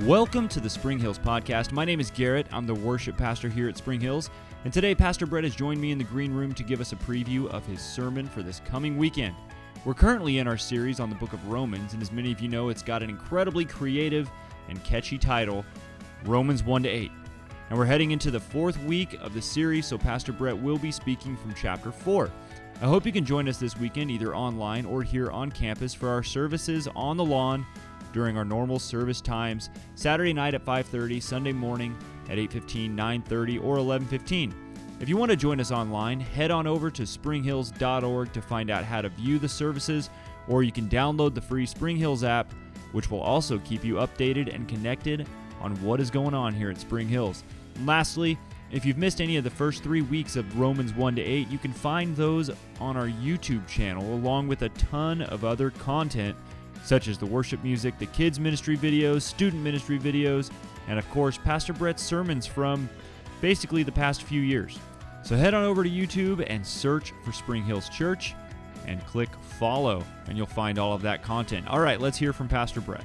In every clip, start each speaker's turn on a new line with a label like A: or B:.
A: Welcome to the Spring Hills Podcast. My name is Garrett. I'm the worship pastor here at Spring Hills. And today, Pastor Bret has joined me in the green room to give us a preview of his sermon for this coming weekend. We're currently in our series on the book of Romans, and as many of you know, it's got an incredibly creative and catchy title Romans 1 to 8. And we're heading into the fourth week of the series, so Pastor Bret will be speaking from chapter 4. I hope you can join us this weekend, either online or here on campus, for our services on the lawn during our normal service times Saturday night at 5:30, Sunday morning at 8:15, 9:30 or 11:15. If you want to join us online, head on over to springhills.org to find out how to view the services or you can download the free Spring Hills app which will also keep you updated and connected on what is going on here at Spring Hills. And lastly, if you've missed any of the first 3 weeks of Romans 1 to 8, you can find those on our YouTube channel along with a ton of other content such as the worship music, the kids' ministry videos, student ministry videos, and of course, Pastor Bret's sermons from basically the past few years. So head on over to YouTube and search for Spring Hills Church and click follow, and you'll find all of that content. All right, let's hear from Pastor Bret.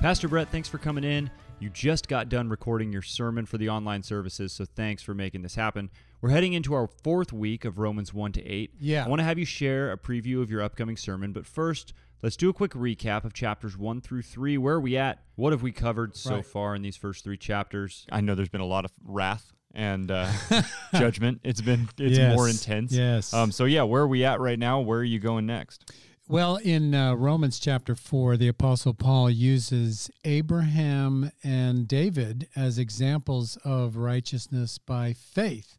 A: Pastor Bret, thanks for coming in. You just got done recording your sermon for the online services, so thanks for making this happen. We're heading into our fourth week of Romans 1 to 8.
B: Yeah.
A: I want to have you share a preview of your upcoming sermon, but first, let's do a quick recap of chapters 1 through 3. Where are we at? What have we covered so
B: Right.
A: far in these first three chapters? I know there's been a lot of wrath and uh, judgment. It's been it's
B: Yes.
A: more intense.
B: Yes.
A: Um, so yeah, where are we at right now? Where are you going next?
B: Well, in uh, Romans chapter 4, the Apostle Paul uses Abraham and David as examples of righteousness by faith,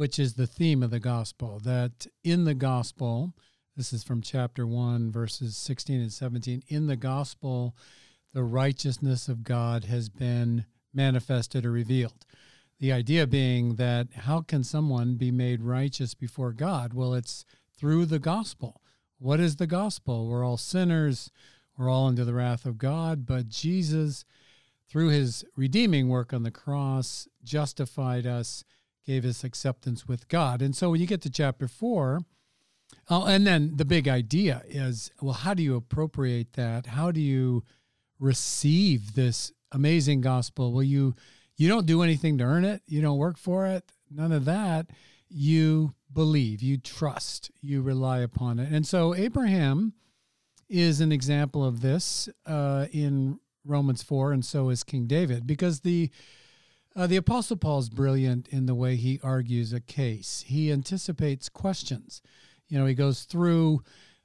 B: which is the theme of the gospel. That in the gospel, this is from chapter 1, verses 16 and 17, in the gospel, the righteousness of God has been manifested or revealed. The idea being that how can someone be made righteous before God? Well, it's through the gospel. What is the gospel? We're all sinners. We're all under the wrath of God, but Jesus, through his redeeming work on the cross, justified us, gave us acceptance with God. And so when you get to chapter four, oh, and then the big idea is well, how do you appropriate that? How do you receive this amazing gospel? Well, you you don't do anything to earn it. You don't work for it. None of that. You believe, you trust, you rely upon it. And so Abraham is an example of this uh, in Romans 4, and so is King David, because the uh, the Apostle Paul is brilliant in the way he argues a case. He anticipates questions. You know, he goes through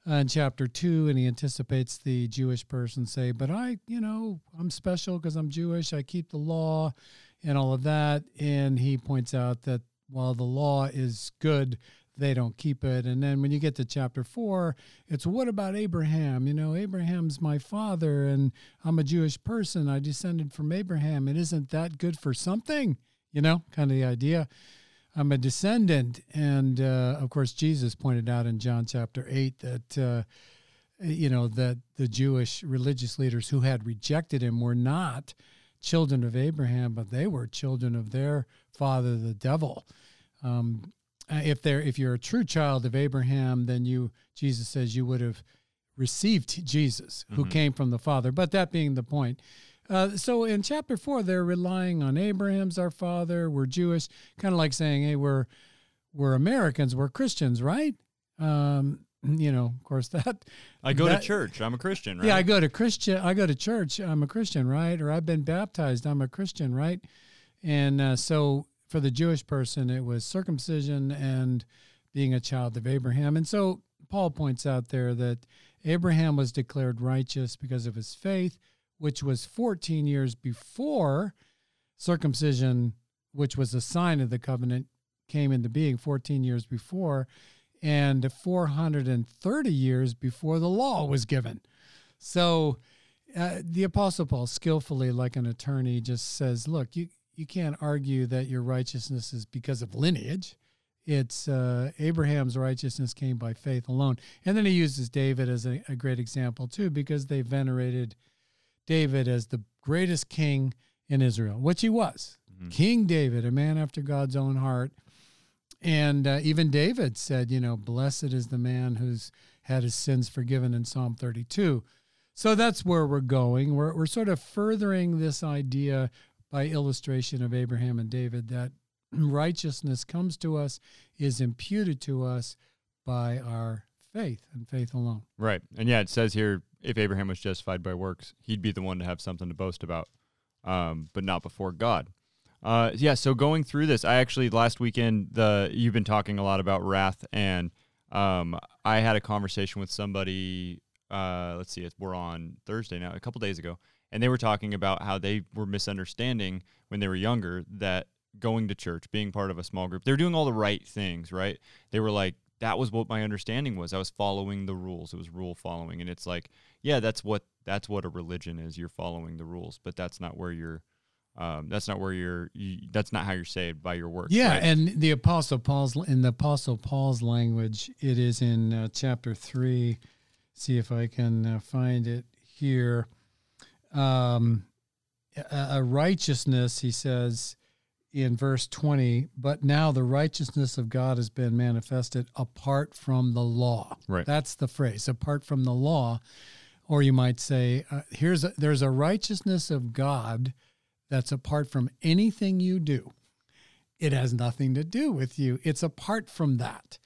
B: uh, in chapter two and he anticipates the Jewish person say, "But I, you know, I'm special because I'm Jewish. I keep the law and all of that." And he points out that while the law is good, they don't keep it. And then when you get to chapter four, it's what about Abraham? You know, Abraham's my father, and I'm a Jewish person. I descended from Abraham. And isn't that good for something? You know, kind of the idea. I'm a descendant. And uh, of course, Jesus pointed out in John chapter 8 that, uh, you know, that the Jewish religious leaders who had rejected him were not children of Abraham, but they were children of their father, the devil. Um, uh, if they're if you're a true child of Abraham, then you Jesus says you would have received Jesus, who
A: Mhm.
B: came from the Father. But that being the point, uh, so in chapter four, they're relying on Abraham's our father. We're Jewish, kind of like saying, "Hey, we're we're Americans. We're Christians, right?" Um, you know, of course that.
A: I go
B: that-
A: to church. I'm a Christian, right?
B: Yeah, I go to Christian. I go to church. I'm a Christian, right? Or I've been baptized. I'm a Christian, right? And uh, so for the Jewish person, it was circumcision and being a child of Abraham. And so Paul points out there that Abraham was declared righteous because of his faith, which was 14 years before circumcision, which was a sign of the covenant, came into being 14 years before, and 430 years before the law was given. So uh, the Apostle Paul, skillfully, like an attorney, just says, look, you, you can't argue that your righteousness is because of lineage. It's uh, Abraham's righteousness came by faith alone. And then he uses David as a, a great example, too, because they venerated David as the greatest king in Israel, which he was.
A: Mhm.
B: King David, a man after God's own heart. And uh, even David said, you know, blessed is the man who's had his sins forgiven in Psalm 32. So that's where we're going. We're, we're sort of furthering this idea by illustration of Abraham and David that righteousness comes to us, is imputed to us by our faith and faith alone.
A: Right. And yeah, it says here if Abraham was justified by works, he'd be the one to have something to boast about, um, but not before God. Uh, yeah. So going through this, I actually last weekend the you've been talking a lot about wrath, and um, I had a conversation with somebody. Uh, let's see, we're on Thursday now, a couple days ago, and they were talking about how they were misunderstanding when they were younger that going to church, being part of a small group, they're doing all the right things, right? They were like, that was what my understanding was. I was following the rules. It was rule following, and it's like, yeah, that's what that's what a religion is. You're following the rules, but that's not where you're. Um, that's not where you're. You, that's not how you're saved by your works.
B: Yeah,
A: right?
B: and the apostle Paul's in the apostle Paul's language, it is in uh, chapter three. See if I can uh, find it here. Um, a, righteousness, he says in verse 20, but now the righteousness of God has been manifested apart from the law.
A: Right.
B: That's the phrase, apart from the law. Or you might say, uh, here's a, there's a righteousness of God that's apart from anything you do. It has nothing to do with you. It's apart from that.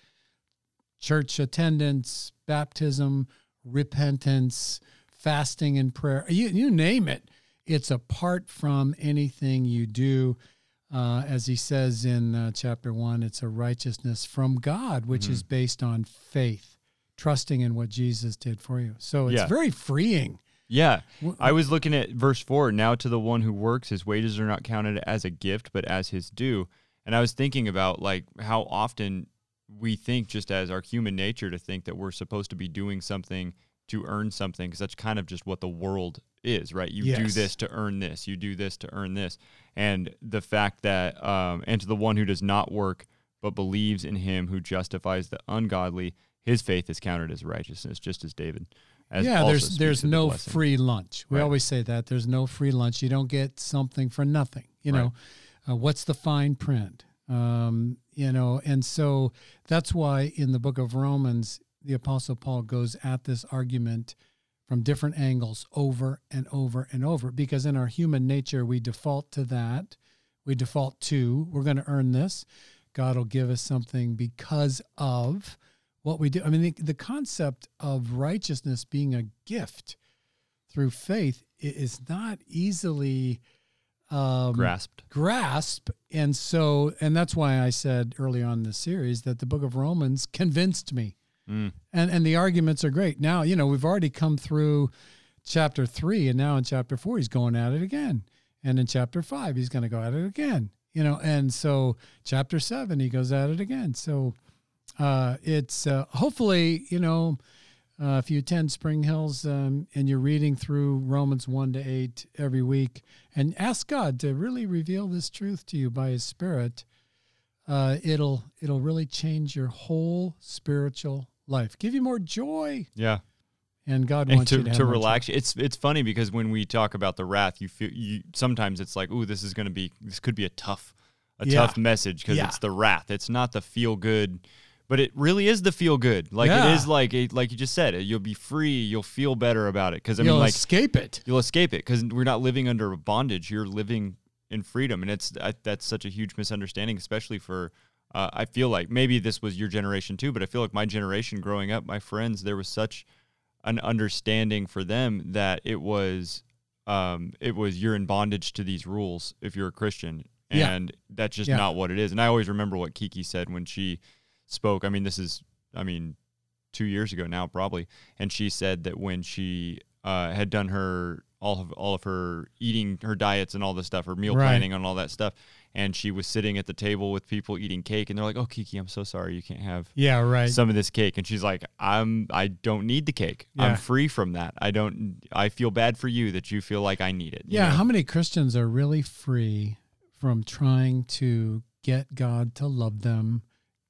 B: Church attendance, baptism, repentance, fasting and prayer, you, you name it. It's apart from anything you do. Uh, as he says in uh, chapter one, it's a righteousness from God, which mm-hmm. is based on faith, trusting in what Jesus did for you. So it's yeah. very freeing.
A: Yeah. I was looking at verse four. Now to the one who works, his wages are not counted as a gift, but as his due. And I was thinking about like how often we think, just as our human nature, to think that we're supposed to be doing something to earn something because that's kind of just what the world is, right? You yes. do this to earn this, you do this to earn this. And the fact that, um, and to the one who does not work but believes in him who justifies the ungodly, his faith is counted as righteousness, just as David.
B: As yeah, there's there's no the free lunch. We right. always say that there's no free lunch. You don't get something for nothing. You know, right. uh, what's the fine print? Um, you know, and so that's why in the book of Romans the Apostle Paul goes at this argument from different angles over and over and over because in our human nature, we default to that. We default to, we're going to earn this. God will give us something because of what we do. I mean, the, the concept of righteousness being a gift through faith is not easily
A: um, grasped.
B: Grasp, and so, and that's why I said early on in the series that the Book of Romans convinced me Mm. And and the arguments are great. Now, you know, we've already come through chapter 3 and now in chapter 4 he's going at it again. And in chapter 5 he's going to go at it again. You know, and so chapter 7 he goes at it again. So uh, it's uh, hopefully, you know, uh, if you attend Spring Hills um, and you're reading through Romans 1 to 8 every week and ask God to really reveal this truth to you by his spirit, uh, it'll it'll really change your whole spiritual life, give you more joy.
A: Yeah.
B: And God wants
A: and
B: to, you
A: to, to relax. Joy. It's it's funny because when we talk about the wrath, you feel you sometimes it's like, oh, this is going to be this could be a tough a yeah. tough message because yeah. it's the wrath. It's not the feel good, but it really is the feel good. Like yeah. it is like a, like you just said, you'll be free. You'll feel better about it because I
B: you'll
A: mean, like
B: escape it.
A: You'll escape it because we're not living under bondage. You're living in freedom, and it's I, that's such a huge misunderstanding, especially for uh, I feel like maybe this was your generation too, but I feel like my generation growing up, my friends, there was such an understanding for them that it was um, it was you're in bondage to these rules if you're a Christian, and yeah. that's just yeah. not what it is. And I always remember what Kiki said when she spoke. I mean, this is I mean two years ago now probably, and she said that when she uh, had done her all of all of her eating her diets and all this stuff, her meal right. planning and all that stuff and she was sitting at the table with people eating cake and they're like oh kiki i'm so sorry you can't have
B: yeah right
A: some of this cake and she's like i'm i don't need the cake yeah. i'm free from that i don't i feel bad for you that you feel like i need it
B: yeah
A: know?
B: how many christians are really free from trying to get god to love them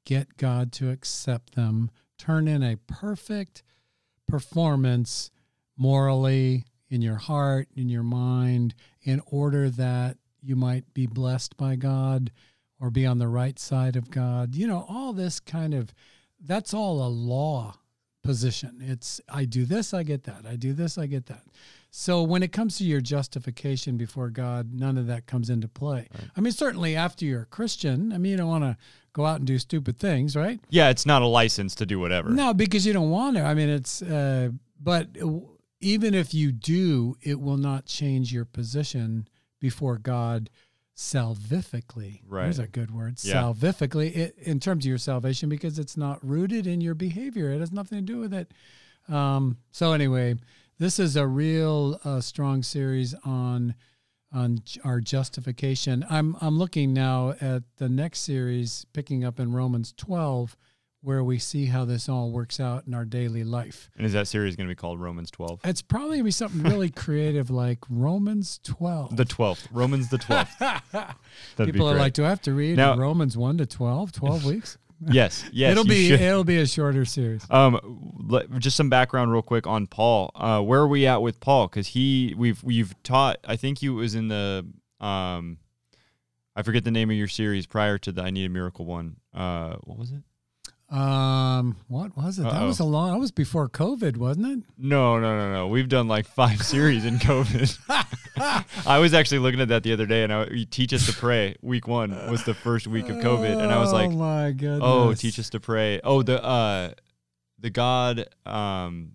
B: get god to accept them turn in a perfect performance morally in your heart in your mind in order that you might be blessed by God or be on the right side of God. You know, all this kind of that's all a law position. It's I do this, I get that. I do this, I get that. So when it comes to your justification before God, none of that comes into play.
A: Right.
B: I mean, certainly after you're a Christian, I mean, you don't want to go out and do stupid things, right?
A: Yeah, it's not a license to do whatever.
B: No, because you don't want to. I mean, it's, uh, but even if you do, it will not change your position before God salvifically.
A: Right.
B: There's a good word.
A: Yeah.
B: Salvifically, it, in terms of your salvation, because it's not rooted in your behavior. It has nothing to do with it. Um, so anyway, this is a real uh, strong series on on our justification. I'm I'm looking now at the next series, picking up in Romans 12, where we see how this all works out in our daily life.
A: And is that series going to be called Romans 12?
B: It's probably gonna be something really creative, like Romans 12.
A: The 12th. Romans the 12th. That'd
B: People
A: be
B: are like, do I have to read
A: Now-
B: Romans 1 to 12, 12 weeks?
A: yes, yes.
B: it'll be
A: should.
B: it'll be a shorter series.
A: Um, let, just some background real quick on Paul. Uh, where are we at with Paul? Because he, we've we've taught. I think he was in the um, I forget the name of your series prior to the I Need a Miracle one. Uh, what was it?
B: Um, what was it? That
A: Uh-oh.
B: was a long. That was before COVID, wasn't it?
A: No, no, no, no. We've done like five series in COVID. I was actually looking at that the other day, and I, teach us to pray. Week one was the first week of COVID, and I was like,
B: oh my goodness.
A: Oh, teach us to pray. Oh, the uh the God um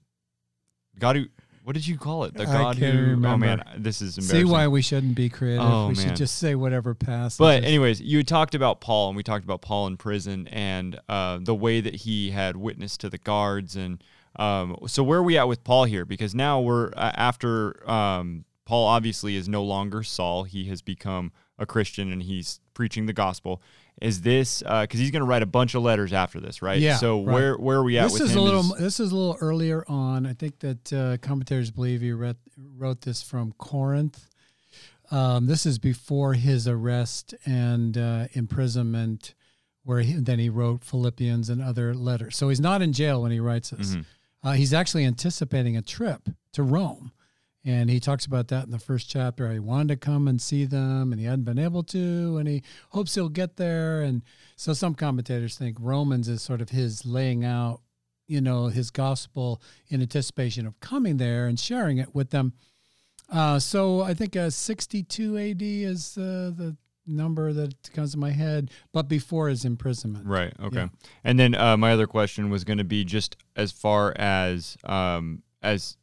A: God who what did you call it? The
B: I
A: God who
B: remember.
A: Oh man, this is embarrassing.
B: See why we shouldn't be creative.
A: Oh,
B: we
A: man.
B: should just say whatever passes.
A: But anyways, you had talked about Paul and we talked about Paul in prison and uh the way that he had witnessed to the guards and um so where are we at with Paul here because now we're uh, after um Paul obviously is no longer Saul. He has become a Christian and he's preaching the gospel. Is this because he's going to write a bunch of letters after this, right?
B: Yeah,
A: So
B: right.
A: where where are we at
B: this
A: with
B: is a little.
A: Is-
B: This is a little earlier on. I think that uh, commentators believe he read, wrote this from Corinth. Um, this is before his arrest and uh, imprisonment, where he, then he wrote Philippians and other letters. So he's not in jail when he writes this.
A: Mhm.
B: Uh, he's actually anticipating a trip to Rome. And he talks about that in the first chapter. He wanted to come and see them, and he hadn't been able to, and he hopes he'll get there. And so some commentators think Romans is sort of his laying out, you know, his gospel in anticipation of coming there and sharing it with them. Uh, so I think uh, 62 AD is uh, the number that comes to my head, but before his imprisonment.
A: Right. Okay.
B: Yeah.
A: And then uh, my other question was going to be just as far as um, as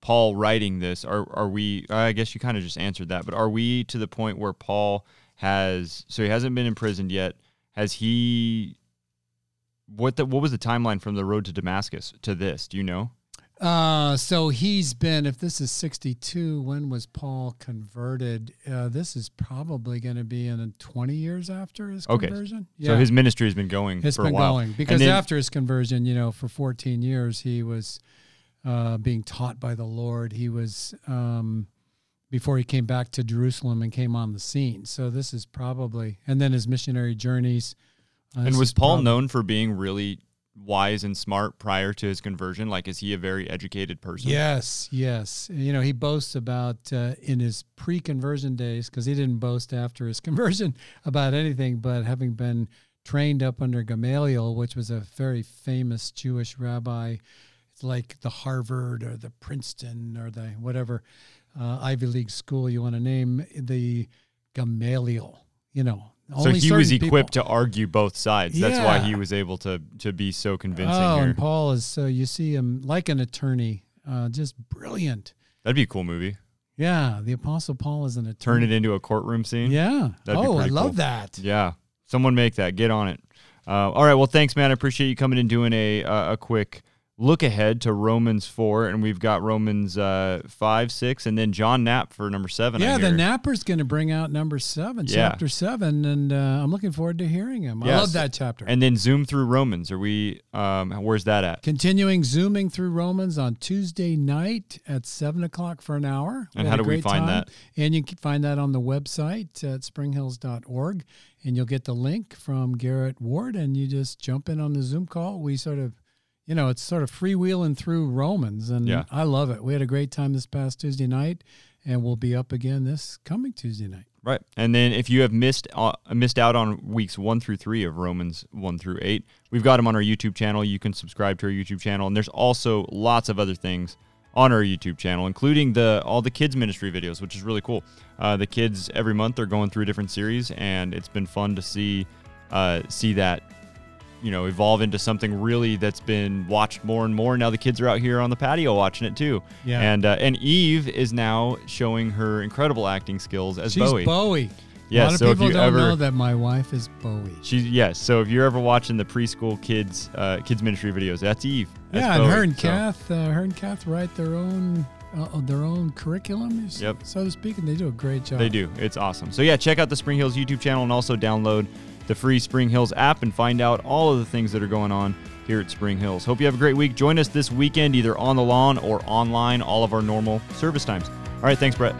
A: Paul writing this, are are we? I guess you kind of just answered that, but are we to the point where Paul has? So he hasn't been imprisoned yet. Has he? What the what was the timeline from the road to Damascus to this? Do you know?
B: Uh, so he's been, if this is 62, when was Paul converted? Uh, this is probably going to be in 20 years after his
A: Okay.
B: conversion.
A: So his ministry has been going
B: It's
A: for
B: been
A: a while.
B: going because
A: then-
B: after his conversion, you know, for 14 years, he was uh, being taught by the Lord. He was, um, before he came back to Jerusalem and came on the scene. So this is probably, and then his missionary journeys. uh,
A: And was Paul
B: prob-
A: known for being really wise and smart prior to his conversion? Like, is he a very educated person?
B: Yes, yes. You know, he boasts about uh, in his pre-conversion days because he didn't boast after his conversion about anything, but having been trained up under Gamaliel, which was a very famous Jewish rabbi, like the Harvard or the Princeton or the whatever uh, Ivy League school you want to name, the Gamaliel. You know,
A: So he was equipped
B: people.
A: to argue both sides. That's why he was able to to be so convincing
B: Oh,
A: here.
B: and Paul is so you see him like an attorney, uh, just brilliant.
A: That'd be a cool movie.
B: Yeah, the Apostle Paul is an attorney.
A: Turn it into a courtroom scene.
B: Yeah.
A: That'd be
B: oh, I love
A: cool.
B: that.
A: Yeah. Someone make that. Get on it. Uh, all right. Well, thanks, man. I appreciate you coming and doing a uh, a quick look ahead to Romans four, and we've got Romans uh, five, six, and then John Knapp for number seven. I
B: Yeah, the
A: hear.
B: Napper's going to bring out number seven,
A: Yeah.
B: chapter seven, and uh, I'm looking forward to hearing him. I
A: Yes.
B: love that chapter.
A: and then zoom through Romans. Are we? Um, where's that at?
B: Continuing zooming through Romans on Tuesday night at seven o'clock for an hour.
A: And how do we find
B: time.
A: that?
B: And you can find that on the website at springhills.org, and you'll get the link from Garrett Ward, and you just jump in on the Zoom call. We sort of, you know, it's sort of freewheeling through Romans, and
A: Yeah.
B: I love it. We had a great time this past Tuesday night, and we'll be up again this coming Tuesday night.
A: Right. And then if you have missed uh, missed out on weeks 1 through 3 of Romans 1 through 8, we've got them on our YouTube channel. You can subscribe to our YouTube channel and there's also lots of other things on our YouTube channel, including the all the kids ministry videos, which is really cool. Uh, the kids every month they're going through a different series and it's been fun to see uh, see that you know evolve into something really that's been watched more and more. Now the kids are out here on the patio watching it too.
B: Yeah.
A: And uh, and Eve is now showing her incredible acting skills as Bowie.
B: She's
A: Bowie.
B: Bowie.
A: Yeah,
B: a lot of
A: so if
B: people
A: you
B: don't
A: ever-
B: know that my wife is Bowie.
A: She's yes. So if you're ever watching the preschool kids uh, kids ministry videos, that's Eve. That's
B: yeah, and her and
A: So-
B: Kath, uh, her and Kath write their own uh, their own curriculum,
A: Yep.
B: so to speak, and they do a great job.
A: They do. It's awesome. So yeah, check out the Spring Hills YouTube channel and also download the free Spring Hills app and find out all of the things that are going on here at Spring Hills. Hope you have a great week. Join us this weekend either on the lawn or online, all of our normal service times. All right, thanks, Bret.